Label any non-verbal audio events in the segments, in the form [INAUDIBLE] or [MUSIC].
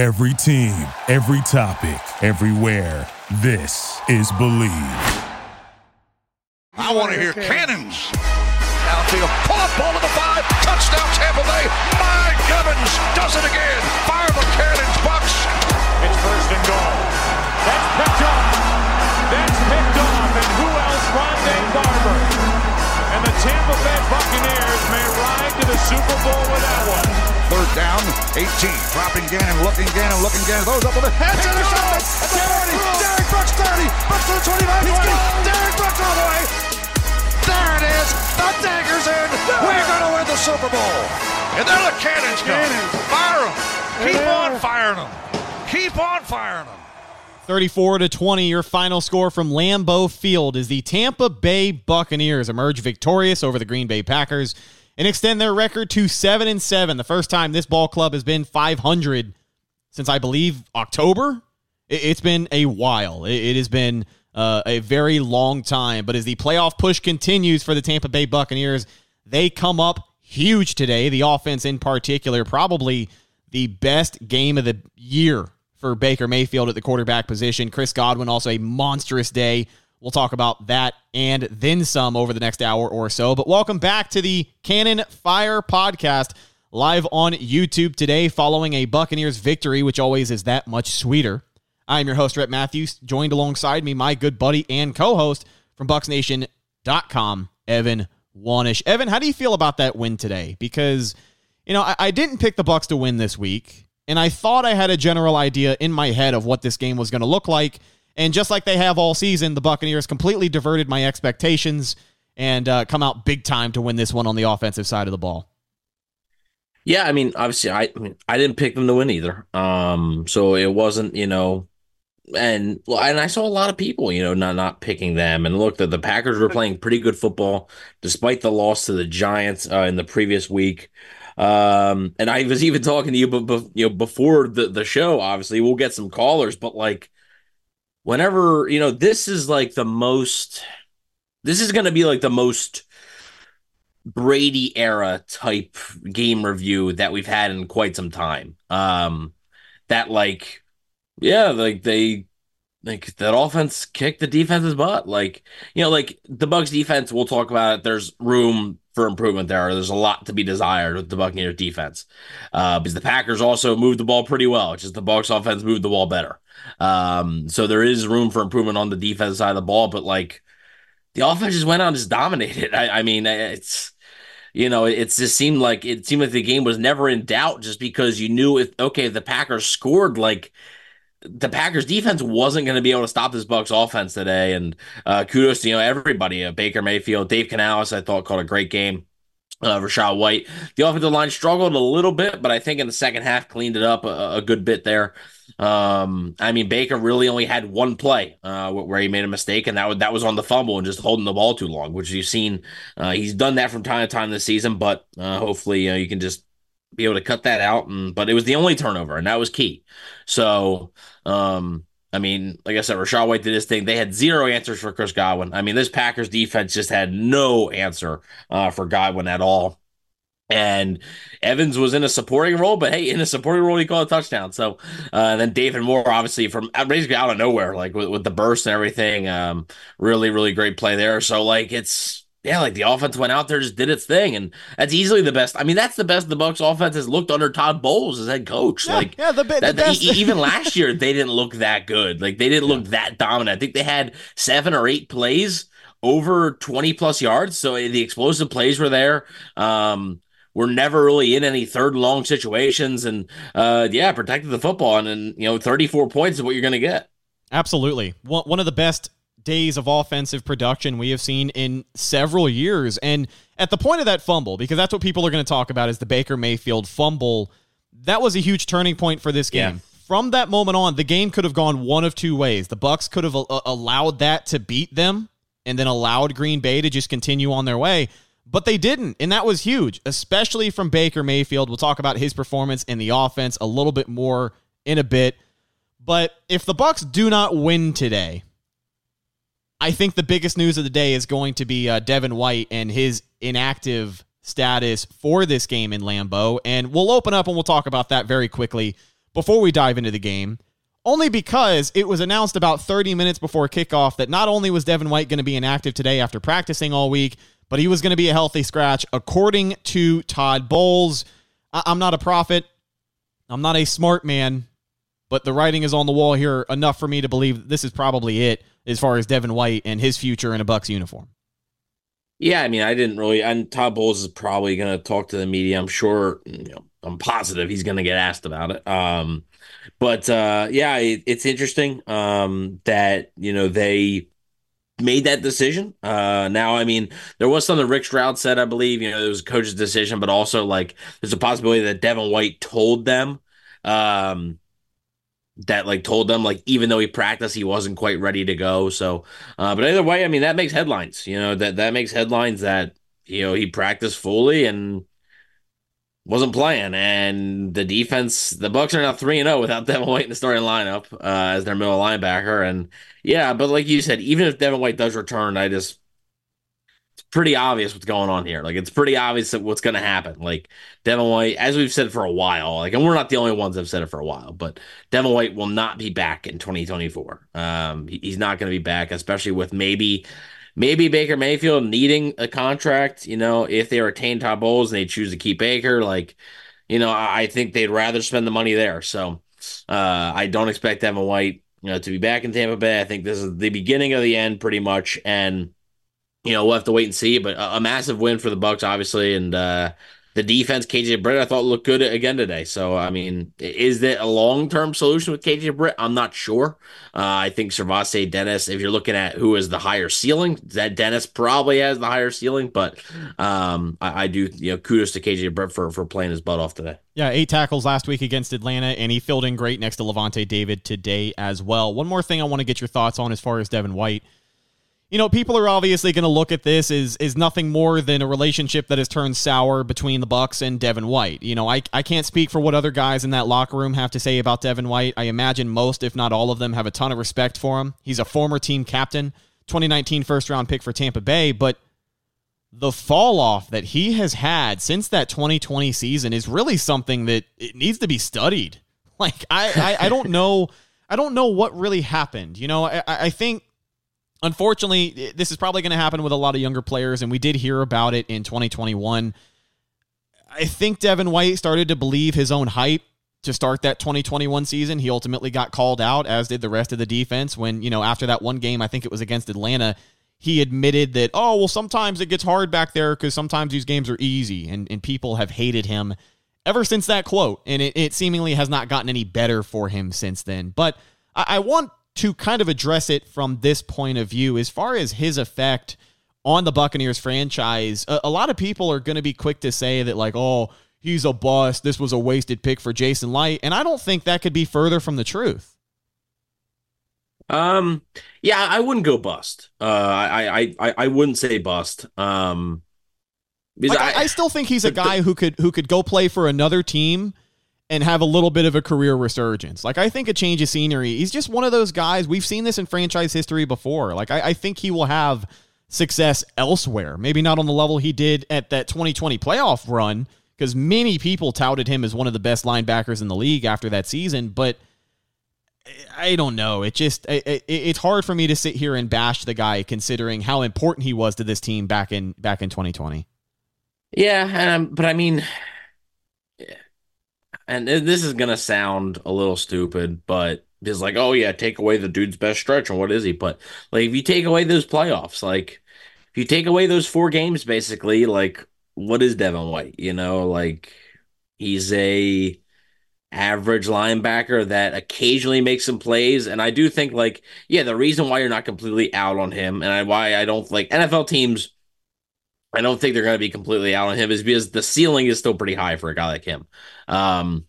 Every team, every topic, everywhere. This is Believe. I want to hear cannons. Downfield, pull up ball to the five, touchdown Tampa Bay. Mike Evans does it again. Fire the cannons, Bucks. It's first and goal. That's picked off. That's picked off. And who else? Rondé Barber. And the Tampa Bay Buccaneers may ride to the Super Bowl with that one. Third down, 18. Dropping Gannon, looking Gannon, looking Gannon. Those up with the head shot. At the 30. Derrick Brooks 30. Brooks to the 25. 20. Derrick Brooks all the way. There it is. The dagger's in. We're going to win the Super Bowl. And there the cannons go. Fire them. Keep on firing them. Keep on firing them. 34 to 20, your final score from Lambeau Field is the Tampa Bay Buccaneers emerge victorious over the Green Bay Packers and extend their record to 7 and 7, the first time this ball club has been 500 since I believe October. It's been a while. It has been uh, a very long time, but as the playoff push continues for the Tampa Bay Buccaneers, they come up huge today. The offense in particular, probably the best game of the year for Baker Mayfield at the quarterback position. Chris Godwin also a monstrous day. We'll talk about that and then some over the next hour or so. But welcome back to the Cannon Fire podcast live on YouTube today following a Buccaneers victory, which always is that much sweeter. I'm your host, Rhett Matthews, joined alongside me, my good buddy and co host from BucksNation.com, Evan Wanish. Evan, how do you feel about that win today? Because, you know, I, I didn't pick the Bucks to win this week and I thought I had a general idea in my head of what this game was going to look like. And just like they have all season, the Buccaneers completely diverted my expectations and uh, come out big time to win this one on the offensive side of the ball. Yeah, I mean, obviously, I, I didn't pick them to win either. Um, so it wasn't, you know, and and I saw a lot of people, you know, not not picking them. And look, the, the Packers were playing pretty good football despite the loss to the Giants uh, in the previous week. Um, and I was even talking to you, but, you know, before the the show, obviously, we'll get some callers, but like, whenever you know, this is like the most. This is going to be like the most Brady era type game review that we've had in quite some time. Um, that like, yeah, like they like that offense kicked the defense's butt. Like, you know, like the Bucks defense, we'll talk about it. There's room for improvement there. There's a lot to be desired with the Buccaneers defense. Uh, because the Packers also moved the ball pretty well. It's just the Bucks offense moved the ball better. Um, so there is room for improvement on the defense side of the ball, but like the offense just went out and just dominated. [LAUGHS] I, I mean, it's you know, it just seemed like it seemed like the game was never in doubt just because you knew if okay, if the Packers scored like the Packers defense wasn't going to be able to stop this Bucks offense today. And uh, kudos to you know everybody, uh, Baker Mayfield, Dave Canales, I thought called a great game. Uh, Rachaad White, the offensive line struggled a little bit, but I think in the second half cleaned it up a, a good bit there. Um, I mean Baker really only had one play uh, where he made a mistake, and that was that was on the fumble and just holding the ball too long, which you've seen. Uh, he's done that from time to time this season, but uh, hopefully you can just be able to cut that out. And but it was the only turnover, and that was key. So, um, I mean, like I said, Rachaad White did his thing. They had zero answers for Chris Godwin. I mean, this Packers defense just had no answer uh, for Godwin at all. And Evans was in a supporting role, but hey, in a supporting role, he called a touchdown. So, uh, then David Moore, obviously from basically out of nowhere, like with, with the burst and everything, um, really, really great play there. So, like, it's yeah, like the offense went out there, just did its thing, and that's easily the best. I mean, that's the best the Bucks offense has looked under Todd Bowles as head coach. Yeah, like, yeah, the, the that, best. even last year [LAUGHS] they didn't look that good. Like, they didn't look that dominant. I think they had seven or eight plays over twenty plus yards, so the explosive plays were there. Um, we're never really in any third long situations, and uh, yeah, protected the football, and, and you know, thirty four points is what you're going to get. Absolutely, one one of the best days of offensive production we have seen in several years. And at the point of that fumble, because that's what people are going to talk about is the Baker Mayfield fumble, that was a huge turning point for this game. Yeah. From that moment on, the game could have gone one of two ways. The Bucks could have a- allowed that to beat them and then allowed Green Bay to just continue on their way, but they didn't, and that was huge, especially from Baker Mayfield. We'll talk about his performance in the offense a little bit more in a bit. But if the Bucks do not win today, I think the biggest news of the day is going to be uh, Devin White and his inactive status for this game in Lambeau. And we'll open up and we'll talk about that very quickly. before we dive into the game, only because it was announced about 30 minutes before kickoff that not only was Devin White going to be inactive today after practicing all week, but he was going to be a healthy scratch, according to Todd Bowles. I- I'm not a prophet. I'm not a smart man, but the writing is on the wall here enough for me to believe this is probably it as far as Devin White and his future in a Bucks uniform. Yeah, I mean, I didn't really. And Todd Bowles is probably going to talk to the media. I'm sure. You know, I'm positive he's going to get asked about it. Um, but uh, yeah, it, it's interesting um, that you know they made that decision. Uh, now, I mean, there was something Rick Stroud said, I believe. You know, it was a coach's decision, but also like there's a possibility that Devin White told them. Um, that like told them like even though he practiced he wasn't quite ready to go. So uh but either way i mean that makes headlines you know that that makes headlines that you know he practiced fully and wasn't playing. And the defense the bucks are now 3 and 0 without [LAUGHS] devin white in the starting lineup uh as their middle linebacker. And yeah but like you said even if devin white does return i just pretty obvious what's going on here. Like it's pretty obvious that what's going to happen. Like Devin White, as we've said for a while, like and we're not the only ones that have said it for a while, but Devin White will not be back in 2024. Um, he, he's not going to be back, especially with maybe maybe Baker Mayfield needing a contract. You know, if they retain Todd Bowles and they choose to keep Baker, like you know, I, I think they'd rather spend the money there. So uh, I don't expect Devin White, you know, to be back in Tampa Bay. I think this is the beginning of the end, pretty much, and you know, we'll have to wait and see. But a, a massive win for the Bucks, obviously, and uh, the defense, KJ Britt, I thought looked good again today. So, I mean, is that a long term solution with KJ Britt? I'm not sure. Uh, I think SirVocea Dennis, if you're looking at who is the higher ceiling, that Dennis probably has the higher ceiling. But um, I, I, do, you know, kudos to KJ Britt for, for playing his butt off today. Yeah, eight tackles last week against Atlanta, and he filled in great next to Lavonte David today as well. One more thing I want to get your thoughts on as far as Devin White you know, people are obviously going to look at this as is nothing more than a relationship that has turned sour between the Bucks and Devin White. You know, I I can't speak for what other guys in that locker room have to say about Devin White. I imagine most, if not all of them, have a ton of respect for him. He's a former team captain, 2019 first round pick for Tampa Bay, but the fall off that he has had since that 2020 season is really something that it needs to be studied. [LAUGHS] Like I I, I don't know I don't know what really happened. You know, I, I think Unfortunately, this is probably going to happen with a lot of younger players, and we did hear about it in 2021. I think Devin White started to believe his own hype to start that 2021 season. He ultimately got called out, as did the rest of the defense. When, you know, after that one game, I think it was against Atlanta, he admitted that, oh, well, sometimes it gets hard back there because sometimes these games are easy, and, and people have hated him ever since that quote. And it, it seemingly has not gotten any better for him since then. But I, I want to kind of address it from this point of view, as far as his effect on the Buccaneers franchise, a, a lot of people are going to be quick to say that, like, oh, he's a bust. This was a wasted pick for Jason Licht. And I don't think that could be further from the truth. Um, yeah, I wouldn't go bust. Uh, I, I, I, wouldn't say bust. Um, like, I, I, still think he's a guy who could who could go play for another team and have a little bit of a career resurgence. Like I think a change of scenery. He's just one of those guys. We've seen this in franchise history before. Like I, I think he will have success elsewhere. Maybe not on the level he did at that 2020 playoff run, because many people touted him as one of the best linebackers in the league after that season. But I don't know. It just it, it, it's hard for me to sit here and bash the guy, considering how important he was to this team back in back in 2020. Yeah, um, but I mean, and this is gonna sound a little stupid, but it's like, oh yeah, take away the dude's best stretch, and what is he? But like, if you take away those playoffs, like if you take away those four games, basically, like what is Devin White? You know, like he's a average linebacker that occasionally makes some plays, and I do think like, yeah, the reason why you're not completely out on him, and I, why I don't like NFL teams. I don't think they're going to be completely out on him is because the ceiling is still pretty high for a guy like him. Um,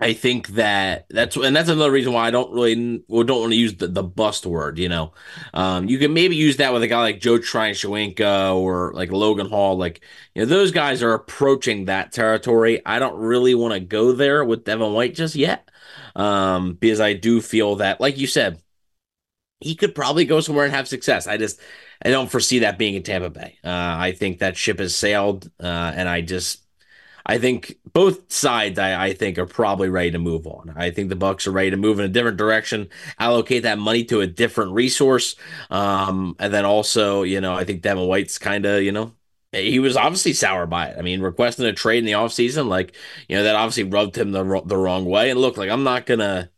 I think that that's and that's another reason why I don't really well, don't want to use the, the bust word. You know, um, you can maybe use that with a guy like Joe Tryon or like Logan Hall. Like you know, those guys are approaching that territory. I don't really want to go there with Devin White just yet, um, because I do feel that, like you said, he could probably go somewhere and have success. I just I don't foresee that being in Tampa Bay. Uh, I think that ship has sailed, uh, and I just I think both sides, I, I think, are probably ready to move on. I think the Bucks are ready to move in a different direction, allocate that money to a different resource, um, and then also, you know, I think Devin White's kind of, you know, he was obviously sour by it. I mean, requesting a trade in the offseason, like, you know, that obviously rubbed him the the wrong way. And look, like, I'm not gonna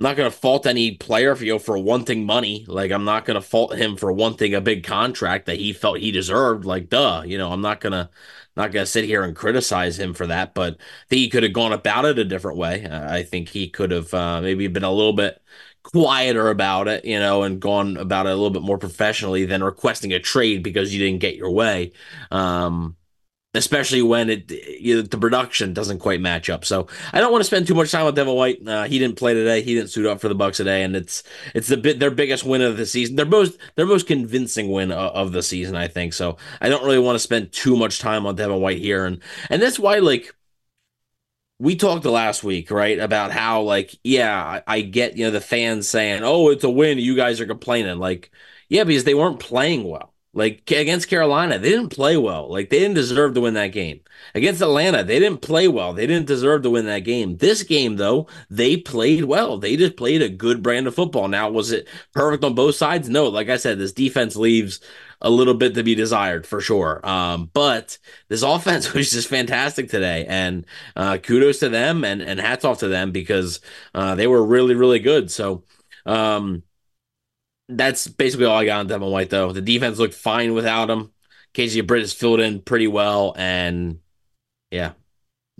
I'm not going to fault any player for you know, for wanting money. Like I'm not going to fault him for wanting a big contract that he felt he deserved. Like duh, you know, I'm not to not to sit here and criticize him for that, but I think he could have gone about it a different way. I think he could have uh, maybe been a little bit quieter about it, you know, and gone about it a little bit more professionally than requesting a trade because you didn't get your way. Um, especially when it you know, the production doesn't quite match up. So I don't want to spend too much time with Devin White. Uh, he didn't play today. He didn't suit up for the Bucks today, and it's it's the bit their biggest win of the season. Their most their most convincing win of, of the season, I think. So I don't really want to spend too much time on Devin White here, and and that's why like. We talked last week, right, about how like, yeah, I get you know the fans saying, "Oh, it's a win." You guys are complaining, like, yeah, because they weren't playing well like against Carolina, they didn't play well. Like they didn't deserve to win that game. Against Atlanta, they didn't play well. They didn't deserve to win that game. This game, though, they played well. They just played a good brand of football. Now, was it perfect on both sides? No. Like I said, this defense leaves a little bit to be desired for sure. Um, but this offense [LAUGHS] was just fantastic today, and uh, kudos to them and and hats off to them because uh, they were really really good. So. Um, that's basically all I got on Devin White, though. The defense looked fine without him. KJ Britt has filled in pretty well, and yeah,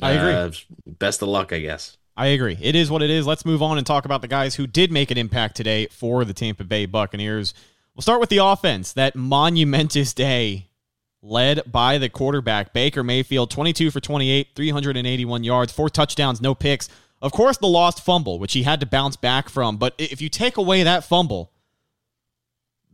I agree. Uh, best of luck, I guess. I agree. It is what it is. Let's move on and talk about the guys who did make an impact today for the Tampa Bay Buccaneers. We'll start with the offense. That monumentous day led by the quarterback, Baker Mayfield, 22 for 28, 381 yards, four touchdowns, no picks. Of course, the lost fumble, which he had to bounce back from. But if you take away that fumble,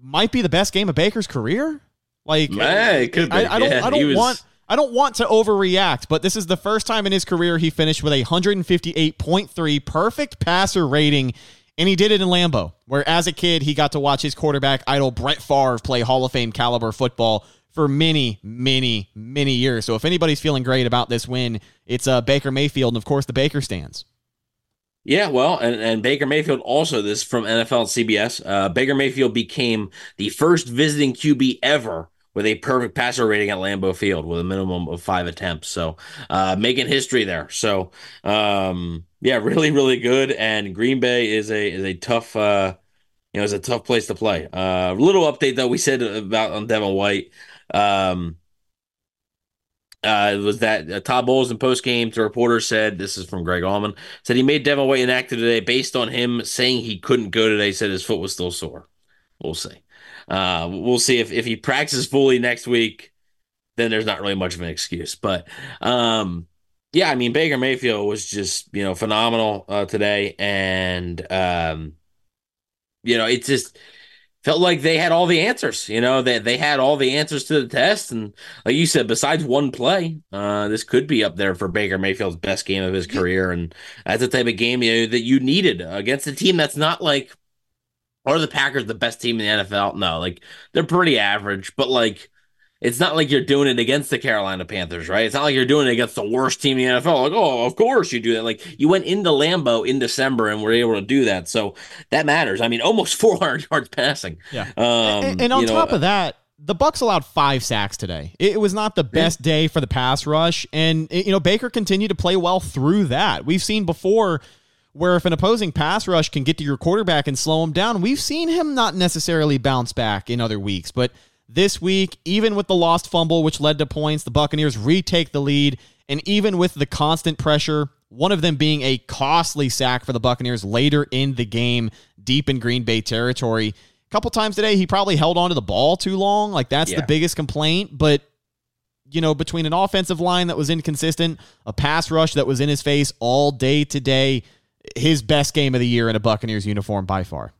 might be the best game of Baker's career. Like, Man, it could be. I, I don't, yeah, I don't was... want. I don't want to overreact, but this is the first time in his career he finished with a 158.3 perfect passer rating, and he did it in Lambeau, where as a kid he got to watch his quarterback idol Brett Favre play Hall of Fame caliber football for many, many, many years. So if anybody's feeling great about this win, it's uh, Baker Mayfield, and of course the Baker stands. Yeah, well, and, and Baker Mayfield also, this from NFL and CBS. Uh, Baker Mayfield became the first visiting QB ever with a perfect passer rating at Lambeau Field with a minimum of five attempts. So uh, making history there. So um, yeah, really, really good. And Green Bay is a is a tough uh, you know, is a tough place to play. Uh, little update that we said about on Devin White. Um, uh, was that uh, Todd Bowles in post game to reporters said this is from Greg Auman said he made Devin White inactive today based on him saying he couldn't go today. Said his foot was still sore. We'll see. Uh, we'll see if if he practices fully next week. Then there's not really much of an excuse. But um, yeah, I mean Baker Mayfield was just you know phenomenal uh, today, and um, you know it's just felt like they had all the answers. You know, that they, they had all the answers to the test. And like you said, besides one play, uh, this could be up there for Baker Mayfield's best game of his career. And that's the type of game you know, that you needed against a team that's not like, are the Packers the best team in the NFL? No, like they're pretty average, but like it's not like you're doing it against the Carolina Panthers, right? It's not like you're doing it against the worst team in the NFL. Like, oh, of course you do that. Like, you went into Lambeau in December and were able to do that. So that matters. I mean, almost [LAUGHS] 400 yards passing. Yeah. Um, and, and, on top know, of that, the Bucks allowed five sacks today. It was not the best day for the pass rush, and you know Baker continued to play well through that. We've seen before where if an opposing pass rush can get to your quarterback and slow him down, we've seen him not necessarily bounce back in other weeks, but this week, even with the lost fumble, which led to points, the Buccaneers retake the lead. And even with the constant pressure, one of them being a costly sack for the Buccaneers later in the game, deep in Green Bay territory. A couple times today, he probably held onto the ball too long. Like, that's yeah. the biggest complaint. But, you know, between an offensive line that was inconsistent, a pass rush that was in his face all day today, his best game of the year in a Buccaneers uniform by far.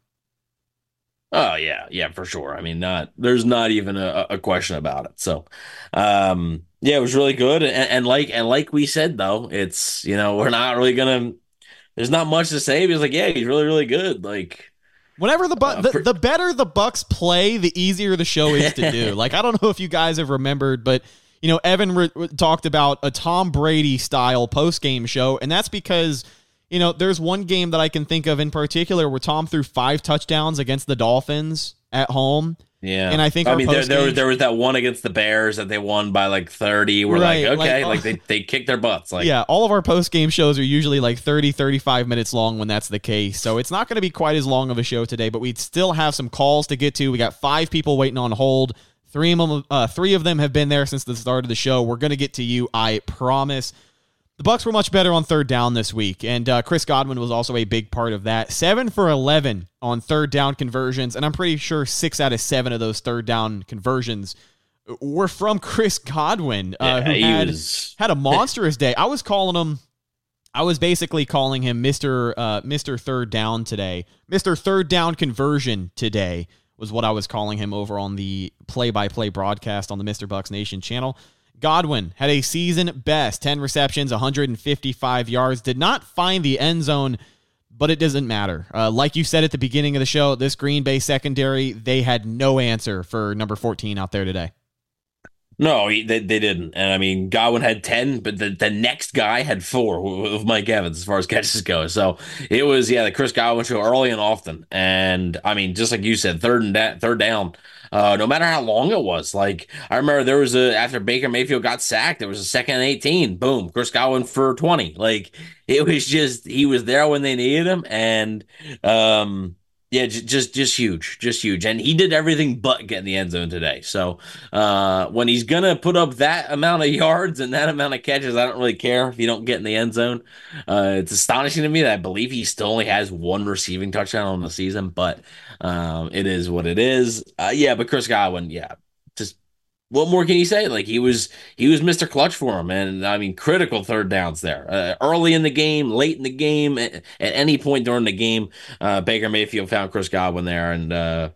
Oh yeah, yeah, for sure. I mean, not there's not even a, a question about it. So, um, yeah, it was really good. And, and, like and like we said though, it's you know we're not really gonna. There's not much to say. He's like, yeah, he's really really good. Like. Whenever the, bu- uh, the the better the Bucks play, the easier the show is to do. [LAUGHS] like I don't know if you guys have remembered, but you know, Evan re- talked about a Tom Brady style post game show, and that's because you know there's one game that I can think of in particular where Tom threw five touchdowns against the Dolphins at home. Yeah, and I think I mean there, there, there was that one against the Bears that they won by like thirty. We're Right, like, okay, like, like, they they kicked their butts. Like, yeah, all of our post game shows are usually like 30, 35 minutes long when that's the case. So it's not going to be quite as long of a show today, but we still have some calls to get to. We got five people waiting on hold. Three of them, uh, three of them have been there since the start of the show. We're going to get to you, I promise. The Bucks were much better on third down this week, and uh, Chris Godwin was also a big part of that. Seven for eleven on third down conversions, and I'm pretty sure six out of seven of those third down conversions were from Chris Godwin, uh, Yeah, who had was- had a monstrous day. I was calling him. I was basically calling him Mister uh, Mister Third Down today. Mister Third Down Conversion today was what I was calling him over on the play-by-play broadcast on the Mister Bucks Nation channel. Godwin had a season best 10 receptions, 155 yards, did not find the end zone, but it doesn't matter. Uh, like you said at the beginning of the show, this Green Bay secondary, they had no answer for number 14 out there today. No, he, they, they didn't. And I mean, Godwin had 10, but the, the next guy had four of Mike Evans as far as [LAUGHS] catches go. So it was, yeah, the Chris Godwin show early and often. And I mean, just like you said, third and da- third down, uh, no matter how long it was. Like, I remember there was a, after Baker Mayfield got sacked, there was a second and 18. Boom, Chris Godwin for 20. Like, it was just, he was there when they needed him. And, um, yeah, just just huge, just huge, and he did everything but get in the end zone today. So uh, when he's gonna put up that amount of yards and that amount of catches, I don't really care if you don't get in the end zone. Uh, it's astonishing to me that I believe he still only has one receiving touchdown on the season, but um, it is what it is. Uh, yeah, but Chris Godwin, yeah, what more can you say? Like he was he was Mr. Clutch for him, and I mean critical third downs there, uh, early in the game, late in the game, at, at any point during the game. Uh, Baker Mayfield found Chris Godwin there, and uh,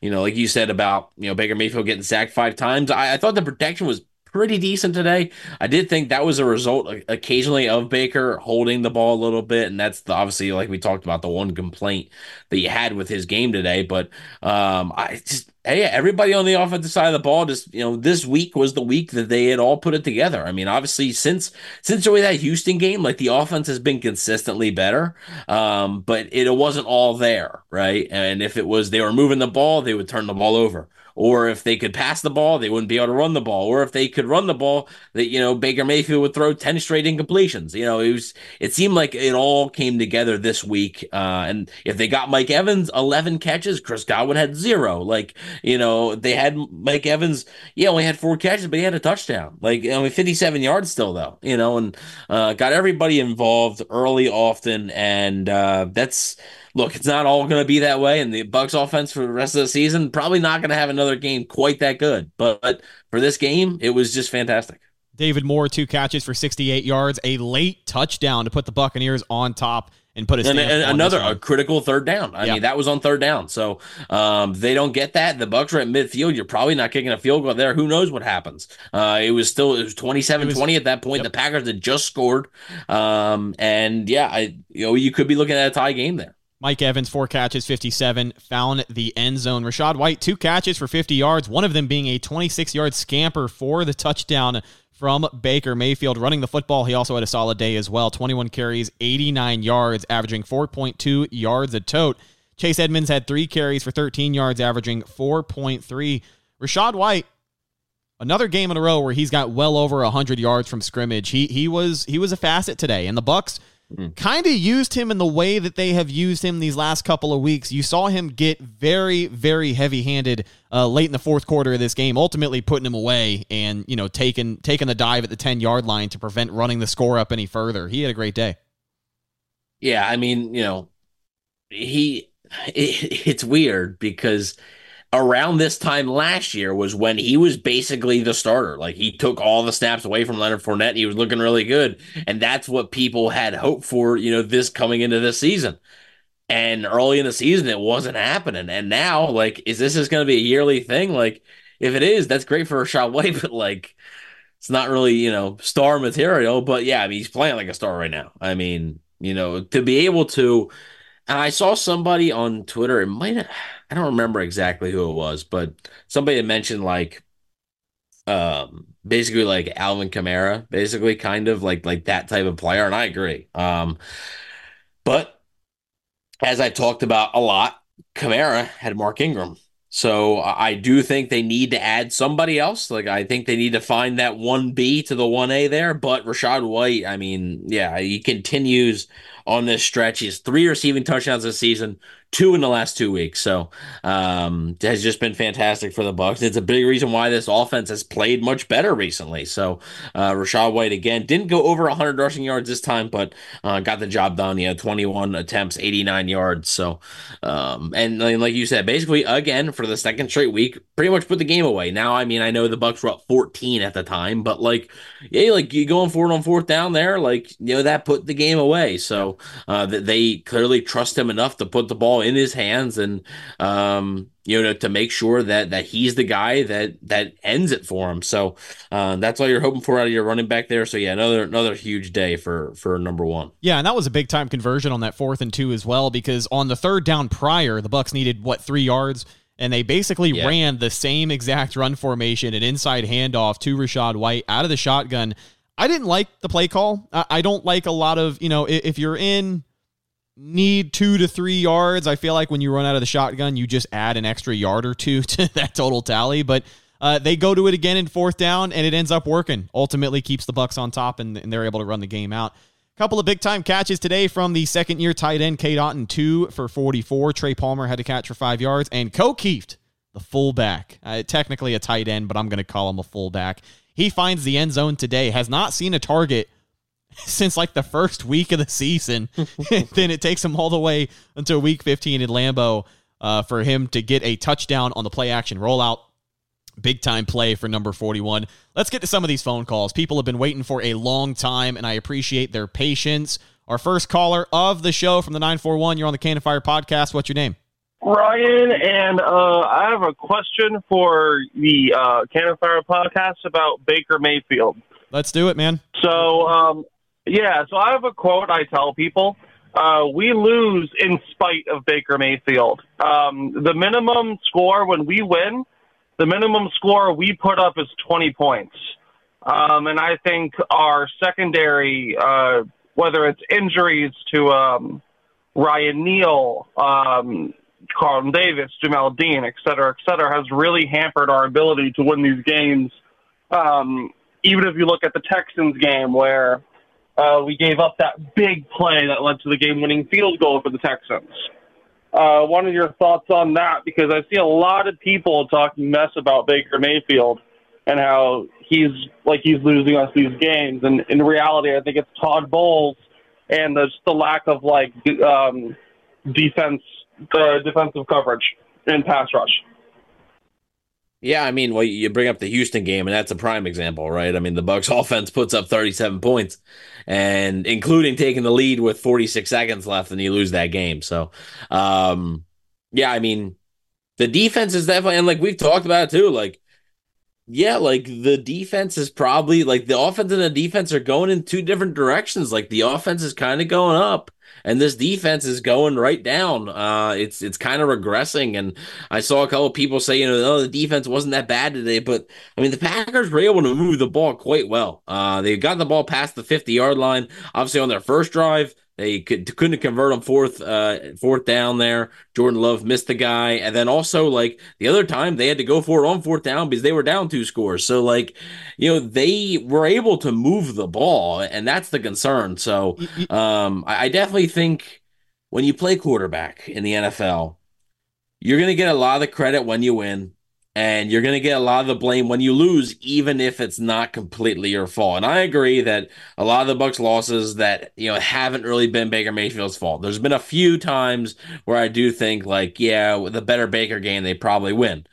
you know, like you said about you know Baker Mayfield getting sacked five times. I, I thought the protection was pretty decent today. I did think that was a result occasionally of Baker holding the ball a little bit, and that's the, obviously like we talked about the one complaint that you had with his game today. But um, I just hey, everybody on the offensive side of the ball just you know this week was the week that they had all put it together. I mean, obviously since since really that Houston game, like the offense has been consistently better, um, but it wasn't all there, right? And if it was they were moving the ball, they would turn the ball over. Or if they could pass the ball, they wouldn't be able to run the ball. Or if they could run the ball, that you know Baker Mayfield would throw ten straight incompletions. You know, it was it seemed like it all came together this week. Uh, and if they got Mike Evans eleven catches, Chris Godwin had zero. Like you know they had Mike Evans, yeah, only had four catches, but he had a touchdown. Like mean, fifty seven yards still though. You know, and uh, got everybody involved early, often, and uh, that's look, it's not all going to be that way. And the Bucks offense for the rest of the season probably not going to have another game quite that good. But, for this game, it was just fantastic. David Moore, two catches for 68 yards, a late touchdown to put the Buccaneers on top and put a And, and another a critical third down. I Yeah. mean, that was on third down. So um, they don't get that. The Bucks are at midfield. You're probably not kicking a field goal there. Who knows what happens? Uh, it was still it was 27-20 at that point. Yep. The Packers had just scored. Um, and yeah, I you know you could be looking at a tie game there. Mike Evans, four catches, 57, found the end zone. Rachaad White, two catches for 50 yards, one of them being a 26 yard scamper for the touchdown from Baker Mayfield. Running the football, he also had a solid day as well 21 carries, 89 yards, averaging 4.2 yards a tote. Chase Edmonds had three carries for 13 yards, averaging 4.3. Rachaad White, another game in a row where he's got well over 100 yards from scrimmage. He he was he was a facet today, and the Bucks kind of used him in the way that they have used him these last couple of weeks. You saw him get very, very heavy-handed uh, late in the fourth quarter of this game, ultimately putting him away and you know taking taking the dive at the ten yard line to prevent running the score up any further. He had a great day. Yeah, I mean, you know, he it, it's weird because around this time last year was when he was basically the starter. Like he took all the snaps away from Leonard Fournette. He was looking really good, and that's what people had hoped for. You know, this coming into this season. And early in the season, it wasn't happening. And now, like, is this just going to be a yearly thing? Like, if it is, that's great for Rachaad White, [LAUGHS] but like, it's not really, you know, star material. But yeah, I mean, he's playing like a star right now. I mean, you know, to be able to, and I saw somebody on Twitter, it might have, I don't remember exactly who it was, but somebody had mentioned like, um basically like Alvin Kamara, basically kind of like like that type of player, and I agree. Um, but as I talked about a lot, Kamara had Mark Ingram. So I do think they need to add somebody else. Like I think they need to find that one B to the one A there. But Rachaad White, I mean, yeah, he continues on this stretch. He's three receiving touchdowns this season, two in the last two weeks. So um, has just been fantastic for the Bucks. It's a big reason why this offense has played much better recently. So uh, Rachaad White again didn't go over 100 rushing yards this time, but uh, got the job done. He had 21 attempts, 89 yards. So um, and like you said, basically again for the second straight week, pretty much put the game away. Now, I mean, I know the Bucks were up 14 at the time, but like yeah, like you going forward on fourth down there, like you know that put the game away. So uh, that they clearly trust him enough to put the ball in his hands and um, you know to make sure that that he's the guy that that ends it for him. So uh, that's all you're hoping for out of your running back there. So yeah, another another huge day for for number one. Yeah, and that was a big time conversion on that fourth and two as well because on the third down prior, the Bucks needed what three yards. And they basically yeah. ran the same exact run formation, an inside handoff to Rachaad White out of the shotgun. I didn't like the play call. I don't like a lot of, you know, if you're in need two to three yards. I feel like when you run out of the shotgun, you just add an extra yard or two [LAUGHS] to that total tally. But uh, they go to it again in fourth down, and it ends up working. Ultimately, keeps the Bucks on top, and, and they're able to run the game out. A couple of big time catches today from the second year tight end Cade Otton, two for 44. Trey Palmer had to catch for five yards, and Ko Kieft, the fullback, uh, technically a tight end, but I'm going to call him a fullback. He finds the end zone today, has not seen a target [LAUGHS] since like the first week of the season. [LAUGHS] then it takes him all the way until week 15 in Lambeau uh, for him to get a touchdown on the play action rollout. Big time play for number 41. Let's get to some of these phone calls. People have been waiting for a long time, and I appreciate their patience. Our first caller of the show from the 941, you're on the Cannon Fire podcast. What's your name? Ryan, and uh, I have a question for the uh, Cannon Fire podcast about Baker Mayfield. Let's do it, man. So, um, yeah, so I have a quote I tell people. Uh, we lose in spite of Baker Mayfield. Um, the minimum score when we win, the minimum score we put up is 20 points. Um, and I think our secondary, uh, whether it's injuries to um, Ryan Neal, um, Carlton Davis, Jamel Dean, et cetera, et cetera, has really hampered our ability to win these games. Um, even if you look at the Texans game where uh, we gave up that big play that led to the game-winning field goal for the Texans. Uh, what are your thoughts on that? Because I see a lot of people talking mess about Baker Mayfield and how he's like he's losing us these games. And in reality, I think it's Todd Bowles and just the lack of like um, defense, the defensive coverage and pass rush. Yeah, I mean, well, you bring up the Houston game, and that's a prime example, right? I mean, the Bucs [LAUGHS] offense puts up 37 points, and including taking the lead with 46 seconds left, and you lose that game. So, um, yeah, I mean, the defense is definitely, and like we've talked about it too, like, yeah, like the defense is probably like the offense and the defense are going in two different directions. Like the offense is kind of going up, and this defense is going right down. Uh, it's it's kind of regressing, and I saw a couple people say, you know, oh, the defense wasn't that bad today, but I mean, the Packers were able to move the ball quite well. Uh, they got the ball past the 50 yard line, obviously on their first drive. They could, couldn't convert on fourth uh, fourth down there. Jordan Love missed the guy, and then also like the other time they had to go for it on fourth down because they were down two scores. So like, you know, they were able to move the ball, and that's the concern. So um, I, I definitely think when you play quarterback in the NFL, you're gonna get a lot of credit when you win and you're going to get a lot of the blame when you lose even if it's not completely your fault. And i agree that a lot of the bucks losses that you know haven't really been baker mayfield's fault. There's been a few times where i do think like yeah with a better baker game they probably win.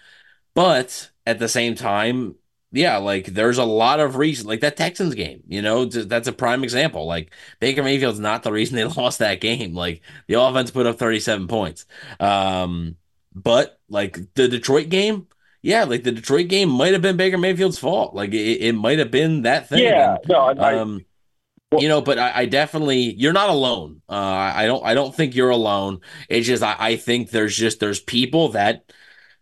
But at the same time yeah like there's a lot of reasons like that texans game you know that's a prime example. Like baker mayfield's not the reason they [LAUGHS] lost that game. Like the offense put up 37 points. Um but like the detroit game yeah, like the Detroit game might have been Baker Mayfield's fault. Like it, it might have been that thing. Yeah, and, no, I, um, well, you know, but I, I, definitely you're not alone. Uh, I don't I don't think you're alone. It's just I, I think there's just there's people that,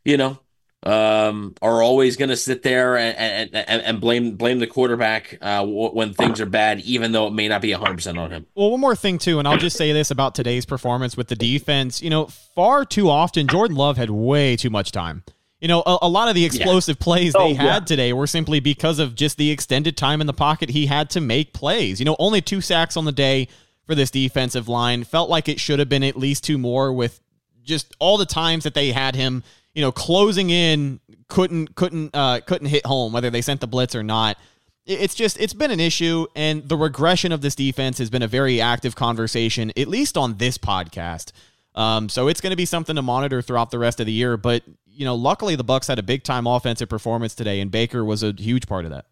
you know, um, are always going to sit there and, and, and, and blame blame the quarterback uh, when things are bad, even though it may not be 100% on him. Well, one more thing, too, and I'll just say this about today's performance with the defense. You know, far too often, Jordan Love had way too much time. You know, a, a lot of the explosive yeah. plays they oh, had yeah. today were simply because of just the extended time in the pocket he had to make plays. You know, only two sacks on the day for this defensive line. Felt like it should have been at least two more with just all the times that they had him you know, closing in couldn't couldn't uh, couldn't hit home whether they sent the blitz or not. It's just it's been an issue, and the regression of this defense has been a very active conversation, at least on this podcast. Um, so it's going to be something to monitor throughout the rest of the year. But you know, luckily the Bucks had a big time offensive performance today, and Baker was a huge part of that.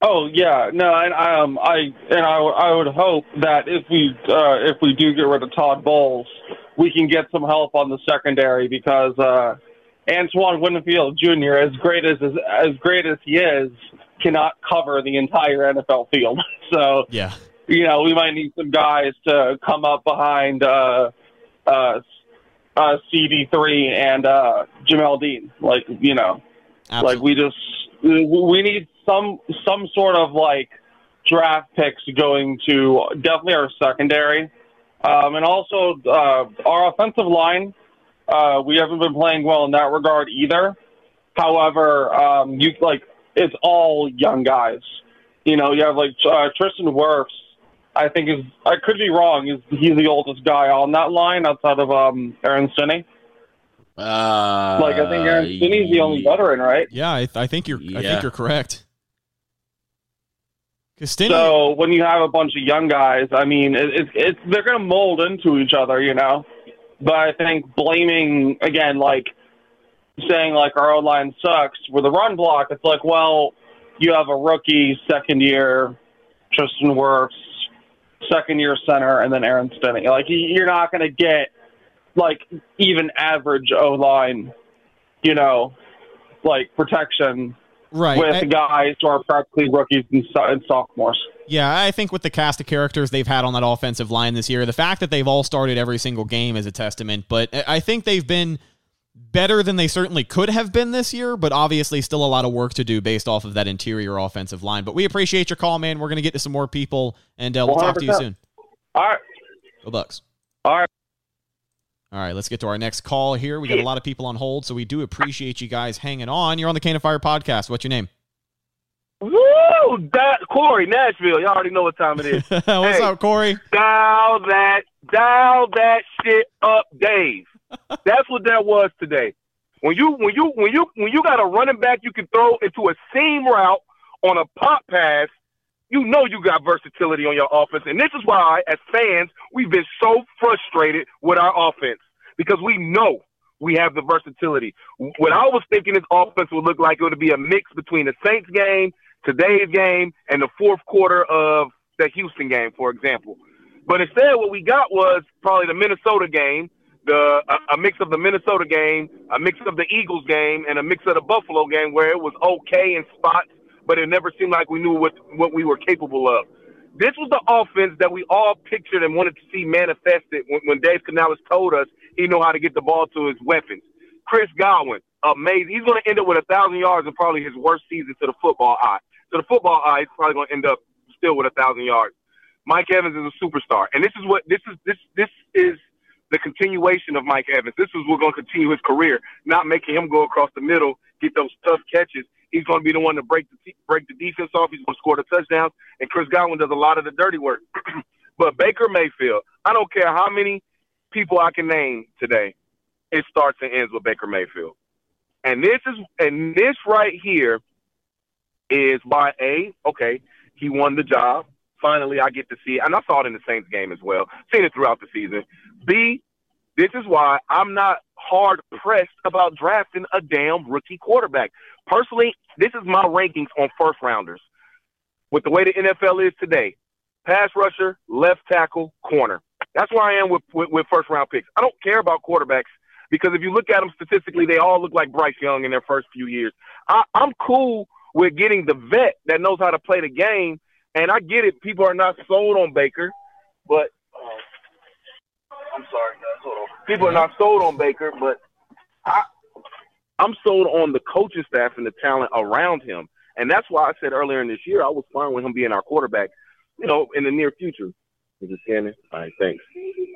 Oh yeah, no, and um, I and I, I would hope that if we uh, if we do get rid of Todd Bowles, we can get some help on the secondary because uh, Antoine Winfield Jr., as great as as great as he is, cannot cover the entire NFL field. [LAUGHS] So yeah, you know, we might need some guys to come up behind uh, uh, uh, CD3 and uh, Jamel Dean. Like you know, Absolutely. like we just we need some some sort of like draft picks going to definitely our secondary um, and also, uh, our offensive line, uh, we haven't been playing well in that regard either. However, um, you like it's all young guys. You know, you have like uh, Tristan Wirfs. I think is I could be wrong. Is he's the oldest guy on that line outside of um, Aaron Stinnie? Uh, like I think Aaron Stinnie's the only veteran, right? Yeah, I, th- I think you're. Yeah. I think you're correct. So when you have a bunch of young guys, I mean, it, it, it's they're going to mold into each other, you know. But I think blaming again, like saying like our old line sucks with the run block, it's like, well, you have a rookie second year, Tristan Wirfs, second year center, and then Aaron Stinnie. Like you're not going to get like even average O line, you know, like protection right. with I, guys who are practically rookies and, and sophomores. Yeah, I think with the cast of characters they've had on that offensive line this year, the fact that they've all started every single game is a testament. But I think they've been better than they certainly could have been this year, but obviously still a lot of work to do based off of that interior offensive line. But we appreciate your call, man. We're going to get to some more people, and uh, we'll 100%. talk to you soon. All right. Go Bucks. All right. All right, let's get to our next call here. We got a lot of people on hold, so we do appreciate you guys hanging on. You're on the Cannon Fire podcast. What's your name? Woo! That, Corey, Nashville. Y'all already know what time it is. [LAUGHS] What's hey, up, Corey? Dial that, dial that shit up, Dave. That's what that was today. When you, when you, when you, when you got a running back you can throw into a seam route on a pop pass, you know you got versatility on your offense. And this is why, as fans, we've been so frustrated with our offense because we know we have the versatility. What I was thinking this offense would look like, it would be a mix between the Saints game, today's game, and the fourth quarter of the Houston game, for example. But instead, what we got was probably the Minnesota game, the a, a mix of the Minnesota game, a mix of the Eagles game, and a mix of the Buffalo game, where it was okay in spots but it never seemed like we knew what what we were capable of. This was the offense that we all pictured and wanted to see manifested when, when Dave Canales told us he knew how to get the ball to his weapons. Chris Godwin, amazing. He's going to end up with a thousand yards and probably his worst season to the football eye. To the football eye, he's probably going to end up still with a thousand yards. Mike Evans is a superstar, and this is what this is. This this is the continuation of Mike Evans. This is what's going to continue his career, not making him go across the middle, get those tough catches, He's going to be the one to break the break the defense off. He's going to score the touchdowns, and Chris Godwin does a lot of the dirty work. [CLEARS THROAT] but Baker Mayfield, I don't care how many people I can name today, it starts and ends with Baker Mayfield. And this is and this right here is why a okay he won the job. Finally, I get to see it, and I saw it in the Saints game as well. Seen it throughout the season. B, this is why I'm not hard pressed about drafting a damn rookie quarterback. Personally, this is my rankings on first rounders. With the way the NFL is today, pass rusher, left tackle, corner. That's where I am with, with, with first round picks. I don't care about quarterbacks because if you look at them statistically, they all look like Bryce Young in their first few years. I, I'm cool with getting the vet that knows how to play the game, and I get it. People are not sold on Baker, but uh, I'm sorry, guys. Hold on. People are not sold on Baker, but I I'm sold on the coaching staff and the talent around him. And that's why I said earlier in this year I was fine with him being our quarterback, you know, in the near future. Is it scanning? All right, thanks.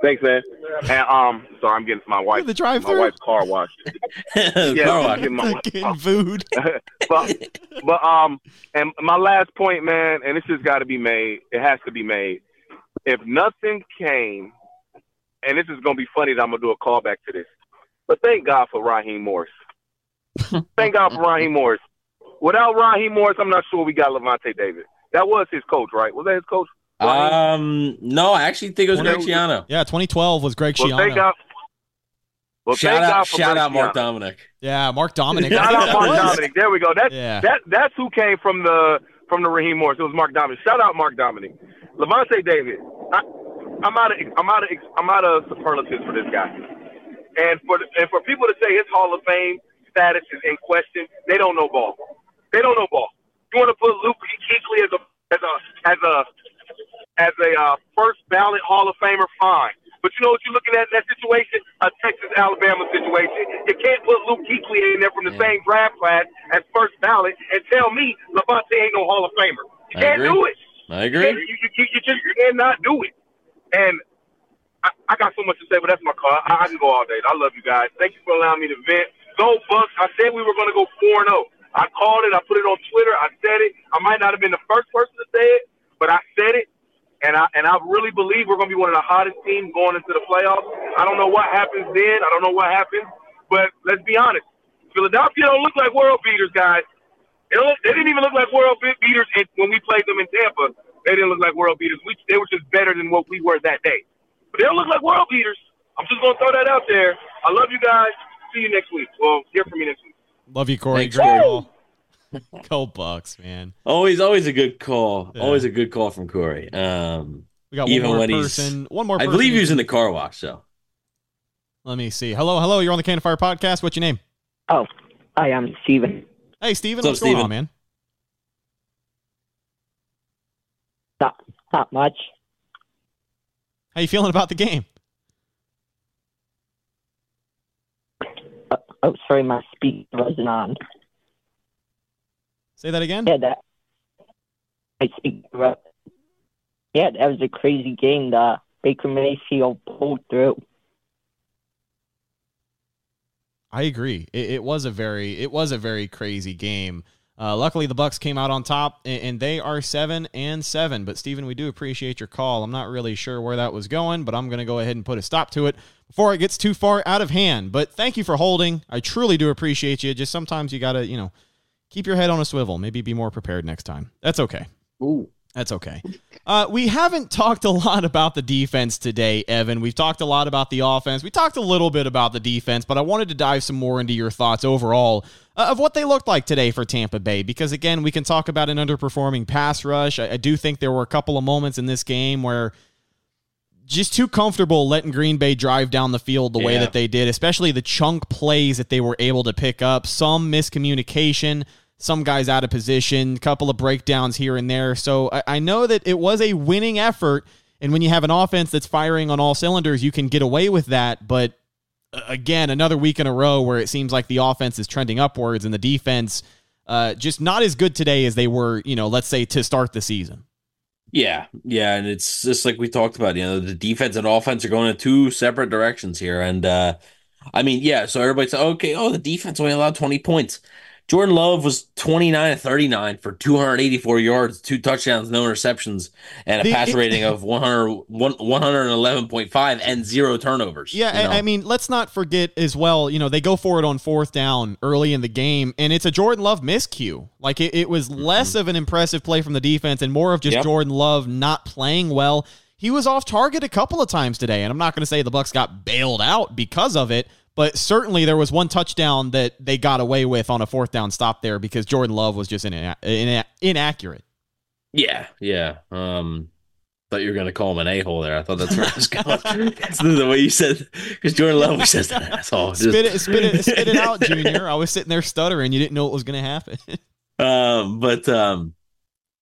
Thanks, man. And um, sorry, I'm getting to my wife the drive my wife's car washed. [LAUGHS] Yeah, Car I'm wash. getting my- Getting food. [LAUGHS] but but um, and my last point, man, and this has got to be made. It has to be made. If nothing came, and this is gonna be funny that I'm gonna do a callback to this, but thank God for Raheem Morris. [LAUGHS] thank God for Raheem Morris. Without Raheem Morris, I'm not sure we got Lavonte David. That was his coach, right? Was that his coach? Um, no, I actually think it was Greg Schiano. Yeah, 2012 was Greg Well, Schiano. God. Well, Shout out, shout out, Mark Schiano. Dominik. Yeah, Mark Dominik. [LAUGHS] Shout out Mark was- Dominik. There we go. That's Yeah. that that's who came from the from the Raheem Morris. It was Mark Dominik. Shout out Mark Dominik. Lavonte David. I, I'm out of I'm out of I'm out of superlatives for this guy. And for and for people to say his Hall of Fame status is in question, they don't know ball. They don't know ball. You want to put Luke Kuechly as a as a as a as a uh, first ballot Hall of Famer, fine. But you know what you're looking at in that situation? A Texas Alabama situation. You can't put Luke Kuechly in there from the Yeah. same draft class as first ballot and tell me Lavonte ain't no Hall of Famer. You I can't agree. do it. I You, agree. you, you, you just cannot do it. And I, I got so much to say, but that's my call. I, I can go all day. I love you guys. Thank you for allowing me to vent. Go Bucs. I said we were going to go 4 0. I called it. I put it on Twitter. I said it. I might not have been the first person to say it, but I said it. And I and I really believe we're going to be one of the hottest teams going into the playoffs. I don't know what happens then. I don't know what happens. But let's be honest. Philadelphia don't look like world beaters, guys. They, don't, they didn't even look like world beaters in, when we played them in Tampa. They didn't look like world beaters. We, they were just better than what we were that day. But they don't look like world beaters. I'm just going to throw that out there. I love you guys. See you next week. Well, hear from me next week. Love you, Corey. Thanks, Great Corey. [LAUGHS] call. Go Bucs, man. Always, always a good call. Yeah. Always a good call from Corey. Um, We got Even one more when he's- One more I believe he was in the car wash. So Let me see. Hello, hello. You're on the Cannon Fire podcast. What's your name? Oh, I am Steven. Hey, Steven. What's up, What's going Steven? on, man? Not not much. How you feeling about the game? Uh, oh, sorry, my speaker wasn't on. Say that again. Yeah, that. My speaker. wa- Yeah, that was a crazy game. The Baker Mayfield pulled through. I agree. It, it was a very it was a very crazy game. Uh, luckily, the Bucs came out on top, and, and they are seven and seven. But Steven, we do appreciate your call. I'm not really sure where that was going, but I'm going to go ahead and put a stop to it before it gets too far out of hand. But thank you for holding. I truly do appreciate you. Just sometimes you got to you know keep your head on a swivel. Maybe be more prepared next time. That's okay. Ooh. That's okay. Uh, we haven't [LAUGHS] talked a lot about the defense today, Evan. We've talked a lot about the offense. We talked a little bit about the defense, but I wanted to dive some more into your thoughts overall uh, of what they looked like today for Tampa Bay. Because again, we can talk about an underperforming pass rush. I, I do think there were a couple of moments in this game where just too comfortable letting Green Bay drive down the field the way that they did, especially the chunk plays that they were able to pick up. Some miscommunication, some guys out of position, couple of breakdowns here and there. So I, I know that it was a winning effort. And when you have an offense that's firing on all cylinders, you can get away with that. But uh, again, another week in a row where it seems like the offense is trending upwards and the defense uh, just not as good today as they were, you know, let's say to start the season. Yeah, yeah, and it's just like we talked about. You know, the defense and offense are going in two separate directions here, and uh I mean, yeah. So everybody's okay, oh, the defense only allowed twenty points. Jordan Love was twenty nine to thirty nine for two hundred eighty four yards, two touchdowns, no interceptions, and a The- pass it- rating of [LAUGHS] 100, 111.5 and zero turnovers. Yeah, you know? I, mean, let's not forget as well. You know, they go for it on fourth down early in the game, and it's a Jordan Love miscue. Like it, it was mm-hmm. less of an impressive play from the defense and more of just Yep. Jordan Love not playing well. He was off target a couple of times today, and I'm not going to say the Bucs got bailed out because of it, but certainly there was one touchdown that they got away with on a fourth down stop there because Jordan Love was just ina- ina- inaccurate. Yeah, yeah. Um, thought you were gonna call him an a hole there. I thought that's where I was going. [LAUGHS] It's the, way you said because Jordan Love was just an asshole. Just- [LAUGHS] Spit it, spit it, spit it out, [LAUGHS] Junior. I was sitting there stuttering. You didn't know what was going to happen. Um, but um,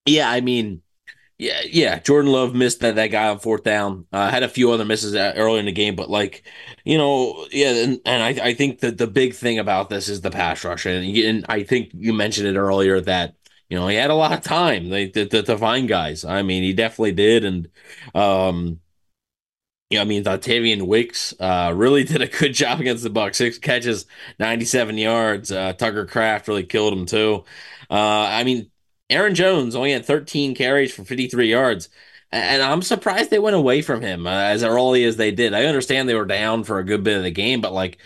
yeah, I mean, Yeah, yeah. Jordan Love missed that that guy on fourth down. Uh, had a few other misses early in the game, but like, you know, yeah. And, and I, I think that the big thing about this is the pass rush, and, and I think you mentioned it earlier that you know he had a lot of time to, to, to find guys. I mean, he definitely did, and um, yeah, I mean, Dontayvion Wicks uh, really [LAUGHS] did a good job against the Bucs. Six catches, 97 yards. Uh, Tucker Kraft really killed him too. Uh, I mean, Aaron Jones only had 13 carries for 53 yards. And I'm surprised they went away from him uh, as early as they did. I understand they were down for a good bit of the game, but like